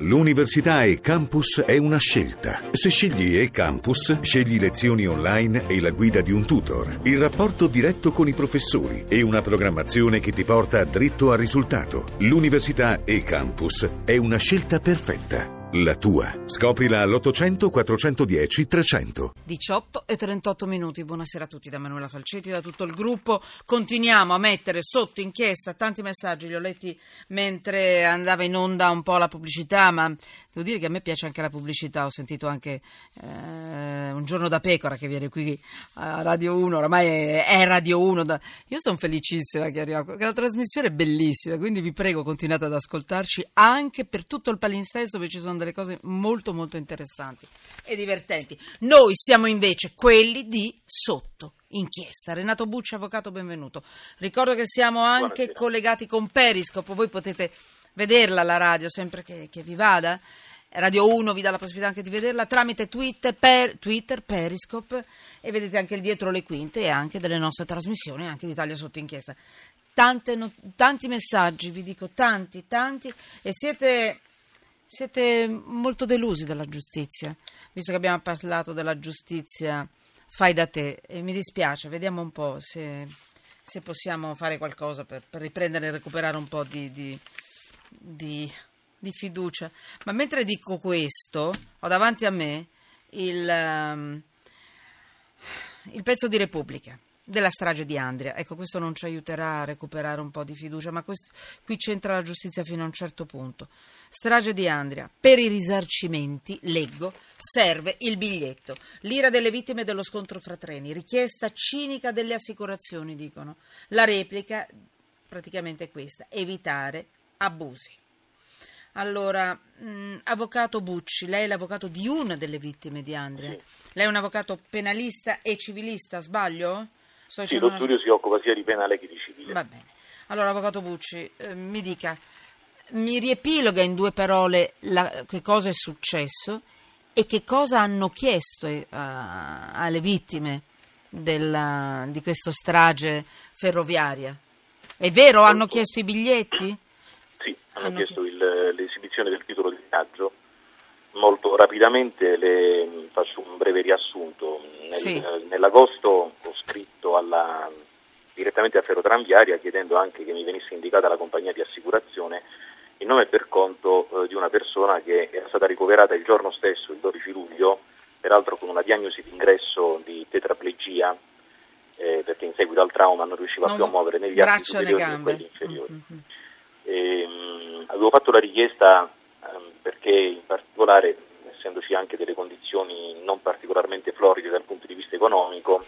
L'università e campus è una scelta. Se scegli e campus, scegli lezioni online e la guida di un tutor, il rapporto diretto con i professori e una programmazione che ti porta dritto al risultato. L'università e campus è una scelta perfetta. La tua. Scoprila all'800 410 300. 18 e 38 minuti. Buonasera a tutti da Manuela Falcetti, da tutto il gruppo. Continuiamo a mettere sotto inchiesta tanti messaggi, li ho letti mentre andava in onda un po' la pubblicità, ma devo dire che a me piace anche la pubblicità. Ho sentito anche eh, Un giorno da pecora che viene qui a Radio 1, oramai è, è Radio 1. Da... Io sono felicissima che arriva, la trasmissione è bellissima, quindi vi prego continuate ad ascoltarci anche per tutto il palinsesto dove ci sono delle cose molto molto interessanti e divertenti. Noi siamo invece quelli di sotto inchiesta. Renato Bucci, avvocato, benvenuto. Ricordo che siamo anche Buonasera. collegati con Periscope, voi potete vederla la radio sempre che, che vi vada. Radio 1 vi dà la possibilità anche di vederla tramite Twitter, per, Twitter, Periscope e vedete anche il dietro le quinte e anche delle nostre trasmissioni, anche d'Italia sotto inchiesta. Tante no- tanti messaggi, vi dico tanti, tanti e siete siete molto delusi dalla giustizia, visto che abbiamo parlato della giustizia fai da te e mi dispiace, vediamo un po' se, se possiamo fare qualcosa per, per riprendere e recuperare un po' di, di- di- di fiducia. Ma mentre dico questo, ho davanti a me il, ehm, il pezzo di Repubblica della strage di Andria. Ecco, questo non ci aiuterà a recuperare un po' di fiducia, ma questo- qui c'entra la giustizia fino a un certo punto. Strage di Andria. Per i risarcimenti, leggo, serve il biglietto. L'ira delle vittime dello scontro fra treni. Richiesta cinica delle assicurazioni, dicono. La replica praticamente è questa, evitare abusi. Allora, mh, avvocato Bucci, lei è l'avvocato di una delle vittime di Andria. Lei è un avvocato penalista e civilista, sbaglio? Sto Sì, lo una- studio si occupa sia di penale che di civile. Va bene. Allora, avvocato Bucci, eh, mi dica, mi riepiloga in due parole la- che cosa è successo e che cosa hanno chiesto eh, alle vittime della- di questa strage ferroviaria. È vero, hanno Molto. chiesto i biglietti? Sì, hanno Hanno chiesto il- l'esibizione del titolo di viaggio. Molto rapidamente le faccio un breve riassunto. Nel- Sì. Nell'agosto ho scritto alla- direttamente a Ferrotranviaria chiedendo anche che mi venisse indicata la compagnia di assicurazione in nome per conto eh, di una persona che era stata ricoverata il giorno stesso, il 12 luglio, peraltro con una diagnosi di ingresso di tetraplegia, eh, perché in seguito al trauma non riusciva Non- più a muovere né gli arti superiori né quelli inferiori. Mm, mm, mm. E, mh, avevo fatto la richiesta ehm, perché in particolare, essendoci anche delle condizioni non particolarmente floride dal punto di vista economico,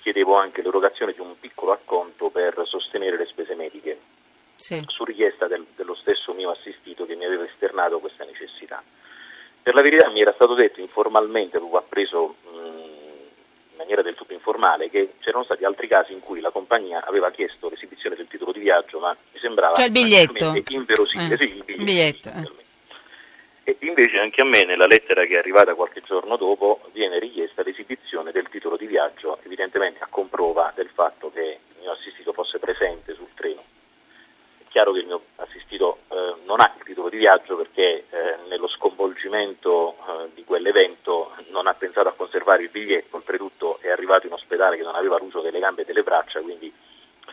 chiedevo anche l'erogazione di un piccolo acconto per sostenere le spese mediche, Sì. su richiesta del- dello stesso mio assistito che mi aveva esternato questa necessità. Per la verità mi era stato detto informalmente, avevo appreso in maniera del tutto informale, che c'erano stati altri casi in cui la compagnia aveva chiesto l'esibizione del titolo di viaggio, ma mi sembrava Cioè il biglietto. inverosimile. Eh, Sì, il biglietto, biglietto, eh. E invece anche a me nella lettera che è arrivata qualche giorno dopo viene richiesta l'esibizione del titolo di viaggio, evidentemente a comprova del fatto che il mio assistito fosse presente sul treno. È chiaro che il mio assistito eh, non ha il titolo di viaggio perché eh, nello sconvolgimento eh, di quell'evento non ha pensato a conservare il biglietto, oltretutto è arrivato in ospedale che non aveva l'uso delle gambe e delle braccia, quindi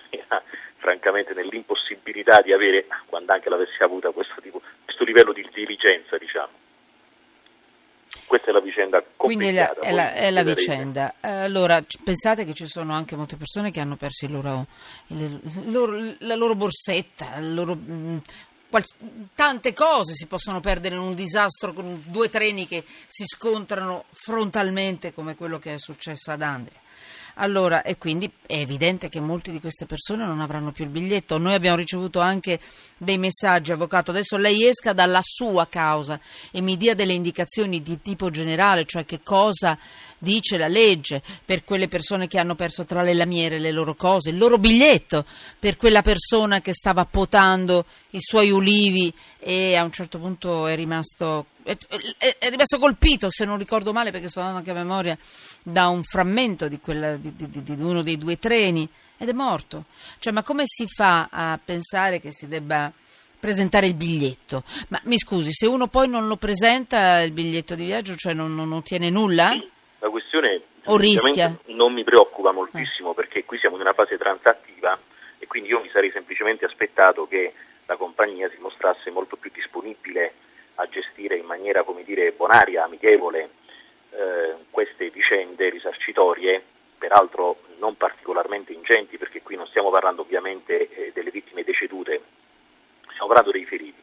era francamente nell'impossibilità di avere, quando anche l'avessi avuta, questo, tipo, questo livello di diligenza, diciamo. Questa è la vicenda Quindi è la, è la- è la vicenda. Allora, pensate che ci sono anche molte persone che hanno perso il loro, il- loro- la loro borsetta, loro, mm, tante cose si possono perdere in un disastro con due treni che si scontrano frontalmente come quello che è successo ad Andria. Allora, e quindi è evidente che molti di queste persone non avranno più il biglietto. Noi abbiamo ricevuto anche dei messaggi, avvocato. Adesso lei esca dalla sua causa e mi dia delle indicazioni di tipo generale, cioè che cosa dice la legge per quelle persone che hanno perso tra le lamiere le loro cose, il loro biglietto per quella persona che stava potando i suoi ulivi e a un certo punto è rimasto è, rimasto colpito, se non ricordo male, perché sto andando anche a memoria, da un frammento di, quella- di- di- di- uno dei due treni ed è morto. Cioè, ma come si fa a pensare che si debba presentare il biglietto. Ma mi scusi, se uno poi non lo presenta il biglietto di viaggio, cioè non, non ottiene nulla? Sì, la questione O rischia? non mi preoccupa moltissimo perché qui siamo in una fase transattiva e quindi io mi sarei semplicemente aspettato che la compagnia si mostrasse molto più disponibile a gestire in maniera, come dire, bonaria, amichevole eh, queste vicende risarcitorie, peraltro non particolarmente ingenti perché qui non stiamo parlando ovviamente eh, delle vittime decedute, stiamo parlando dei feriti.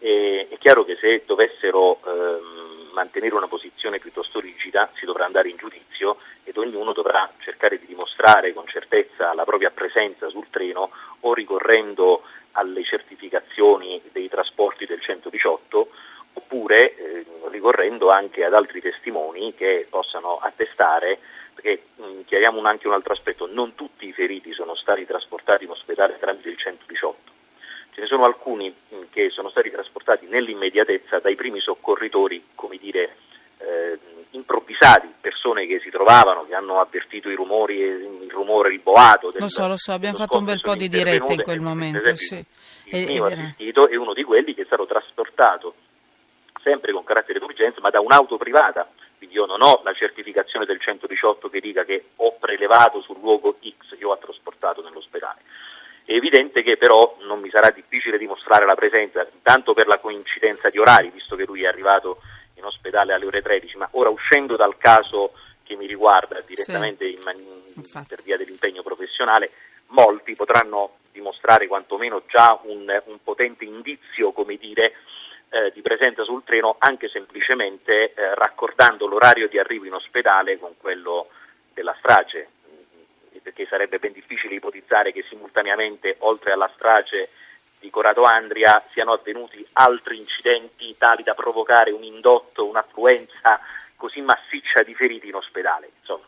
E, è chiaro che se dovessero ehm, mantenere una posizione piuttosto rigida si dovrà andare in giudizio ed ognuno dovrà cercare di dimostrare con certezza la propria presenza sul treno o ricorrendo alle certificazioni dei trasporti del 118 oppure eh, anche ad altri testimoni che possano attestare, perché mh, chiariamo anche un altro aspetto, non tutti i feriti sono stati trasportati in ospedale tramite il 118, ce ne sono alcuni mh, che sono stati trasportati nell'immediatezza dai primi soccorritori, come dire, eh, improvvisati, persone che si trovavano, che hanno avvertito i rumori, il rumore, il boato. Del, lo so, lo so, abbiamo fatto un bel po' di dirette in quel momento. Sì. Il mio assistito è uno di quelli che è stato trasportato sempre con carattere d'urgenza, ma da un'auto privata. Quindi io non ho la certificazione del 118 che dica che ho prelevato sul luogo X che ho trasportato nell'ospedale. È evidente che però non mi sarà difficile dimostrare la presenza, intanto per la coincidenza di orari, visto che lui è arrivato in ospedale alle ore 13, ma ora uscendo dal caso che mi riguarda direttamente sì, in, per via dell'impegno professionale, molti potranno dimostrare quantomeno già un, un potente indizio, come dire, eh, di presenza sul treno anche semplicemente eh, raccordando l'orario di arrivo in ospedale con quello della strage, mm, perché sarebbe ben difficile ipotizzare che simultaneamente, oltre alla strage di Corrado Andria, siano avvenuti altri incidenti tali da provocare un indotto, un'affluenza così massiccia di feriti in ospedale. Insomma.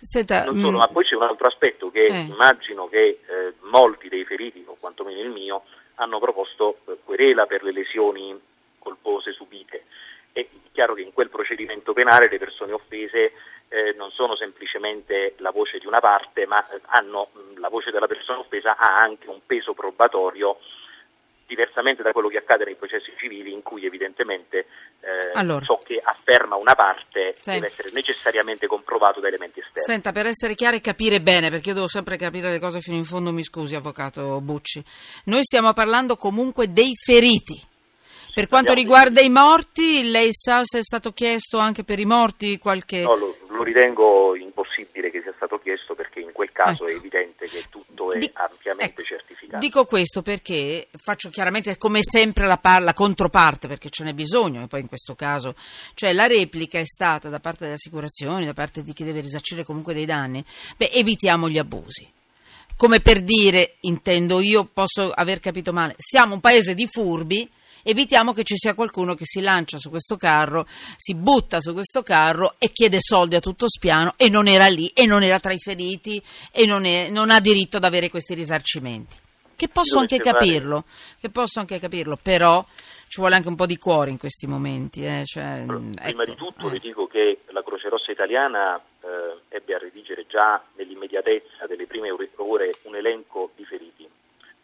Senta, non solo, mh... ma poi c'è un altro aspetto che eh. immagino che eh, molti dei feriti, o quantomeno il mio, hanno proposto eh, querela per le lesioni colpose subite. È chiaro che in quel procedimento penale le persone offese eh, non sono semplicemente la voce di una parte, ma eh, hanno, la voce della persona offesa ha anche un peso probatorio diversamente da quello che accade nei processi civili in cui evidentemente eh, allora. ciò che afferma una parte sì. deve essere necessariamente comprovato da elementi esterni. Senta, per essere chiaro e capire bene, perché io devo sempre capire le cose fino in fondo, mi scusi Avvocato Bucci, noi stiamo parlando comunque dei feriti. Per quanto riguarda i morti, lei sa se è stato chiesto anche per i morti qualche... No, lo, lo ritengo impossibile che sia stato chiesto perché in quel caso ecco. è evidente che tutto è Di... ampiamente ecco. certificato. Dico questo perché faccio chiaramente come sempre la, par- la controparte perché ce n'è bisogno e poi in questo caso, cioè la replica è stata da parte delle assicurazioni, da parte di chi deve risarcire comunque dei danni, beh evitiamo gli abusi come per dire, intendo io, posso aver capito male, siamo un paese di furbi, evitiamo che ci sia qualcuno che si lancia su questo carro, si butta su questo carro e chiede soldi a tutto spiano e non era lì e non era tra i feriti e non, è, non ha diritto ad avere questi risarcimenti. Che posso anche capirlo, che posso anche capirlo, però ci vuole anche un po' di cuore in questi momenti. Eh, cioè, Prima ecco, di tutto eh. vi dico che la Croce Rossa italiana eh, ebbe a redigere già nell'immediatezza delle prime ore un elenco di feriti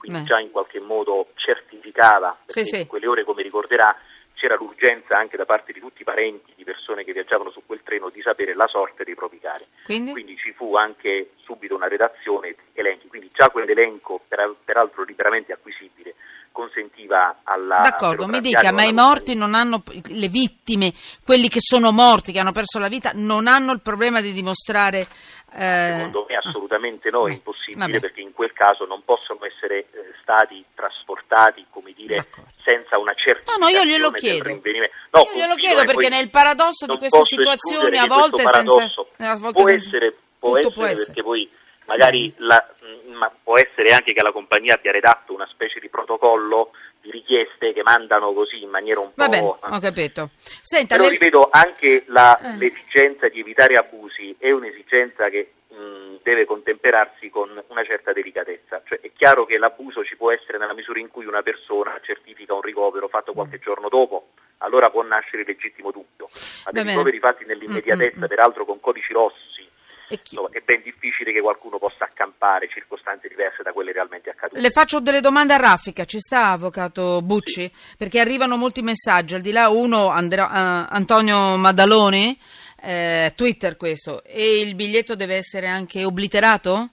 quindi Beh. già in qualche modo certificava, perché sì, in quelle ore, come ricorderà, c'era l'urgenza anche da parte di tutti i parenti di persone che viaggiavano su quel treno di sapere la sorte dei propri cari. Quindi, quindi ci fu anche subito una redazione elenchi, quindi già quell'elenco, peraltro liberamente acquisibile, consentiva alla... D'accordo, mi dica, ma i morti non hanno, le vittime, quelli che sono morti, che hanno perso la vita, non hanno il problema di dimostrare... Eh... Secondo me assolutamente no, è impossibile Vabbè. perché in quel caso non possono essere eh, stati trasportati, come dire, D'accordo. senza una certa... No, no, io glielo chiedo. No, io glielo chiedo perché nel paradosso di queste situazioni a volte senza... A volte può senza... essere, può essere, può essere perché poi magari la, ma può essere anche che la compagnia abbia redatto una specie di protocollo di richieste che mandano così in maniera un Vabbè, po'... ho capito. Senta, Però nel... ripeto, anche la, eh. l'esigenza di evitare abusi è un'esigenza che mh, deve contemperarsi con una certa delicatezza. Cioè, è chiaro che l'abuso ci può essere nella misura in cui una persona certifica un ricovero fatto qualche giorno dopo, allora può nascere il legittimo dubbio. Ma dei ricoveri fatti nell'immediatezza, mm, mm, mm. peraltro con codici rossi, chi... insomma, è ben difficile che qualcuno possa accampare circostanze diverse da quelle realmente accadute. Le faccio delle domande a raffica, ci sta avvocato Bucci? Sì. Perché arrivano molti messaggi, al di là uno Andrea, uh, Antonio Maddaloni, eh, Twitter questo, e il biglietto deve essere anche obliterato?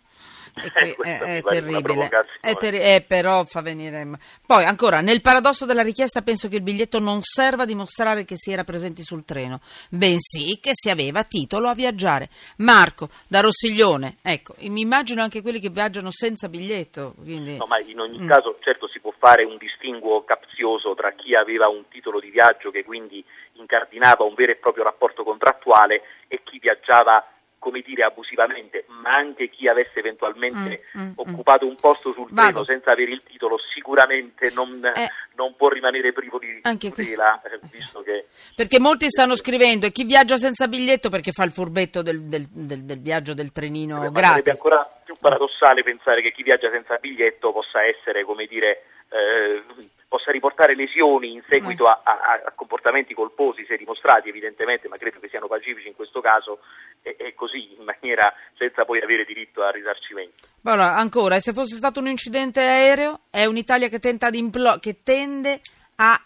Qui, è, è terribile, è ter- eh, però fa venire. Poi ancora, nel paradosso della richiesta, penso che il biglietto non serva a dimostrare che si era presenti sul treno, bensì che si aveva titolo a viaggiare. Marco da Rossiglione, ecco, mi immagino anche quelli che viaggiano senza biglietto. Quindi... No, ma in ogni mm. caso, certo, si può fare un distinguo capzioso tra chi aveva un titolo di viaggio che quindi incardinava un vero e proprio rapporto contrattuale e chi viaggiava come dire, abusivamente, ma anche chi avesse eventualmente mm, mm, mm. occupato un posto sul Vado. treno senza avere il titolo sicuramente non, eh, non può rimanere privo di tutela, eh, visto che... Perché molti stanno scrivendo, e chi viaggia senza biglietto perché fa il furbetto del, del, del, del viaggio del trenino gratis. Sarebbe ancora più paradossale pensare che chi viaggia senza biglietto possa essere, come dire, eh, possa riportare lesioni in seguito a, a, a, comportamenti colposi, se dimostrati evidentemente, ma credo che siano pacifici in questo caso, e, e così in maniera senza poi avere diritto a risarcimento. Allora, ancora, se fosse stato un incidente aereo, è un'Italia che, implo- che tende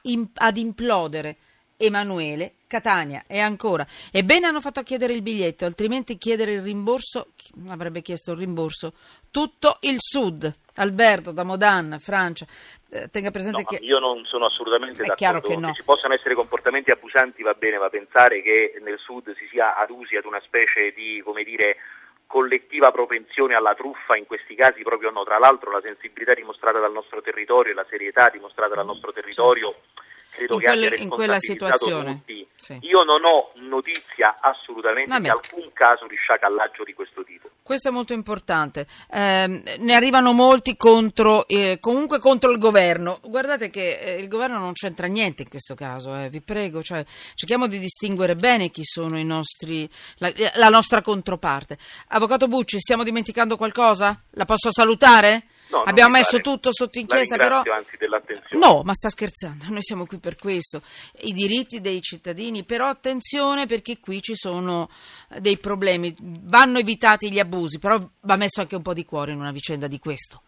in- ad implodere. Emanuele, Catania e ancora. Ebbene hanno fatto a chiedere il biglietto, altrimenti chiedere il rimborso, avrebbe chiesto il rimborso, tutto il sud. Alberto da Modan, Francia, eh, tenga presente no, che... Io non sono assolutamente è d'accordo che, no. ci possano essere comportamenti abusanti, va bene, ma pensare che nel sud si sia adusi ad una specie di, come dire, collettiva propensione alla truffa in questi casi proprio no. Tra l'altro la sensibilità dimostrata dal nostro territorio e la serietà dimostrata dal nostro territorio credo in che quelle, abbia in quella situazione. tutti. Sì. Io non ho notizia assolutamente Vabbè. di alcun caso di sciacallaggio di questo tipo. Questo è molto importante. Eh, ne arrivano molti contro, eh, comunque contro il governo. Guardate che eh, il governo non c'entra niente in questo caso, eh, vi prego. Cioè, cerchiamo di distinguere bene chi sono i nostri, la, la nostra controparte. Avvocato Bucci, stiamo dimenticando qualcosa? La posso salutare? No, Abbiamo messo tutto sotto inchiesta, però. No, ma sta scherzando, noi siamo qui per questo. I diritti dei cittadini, però attenzione perché qui ci sono dei problemi. Vanno evitati gli abusi, però va messo anche un po' di cuore in una vicenda di questo.